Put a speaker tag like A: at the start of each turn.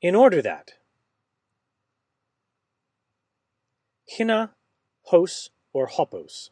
A: In order that hina, hos, or hopos.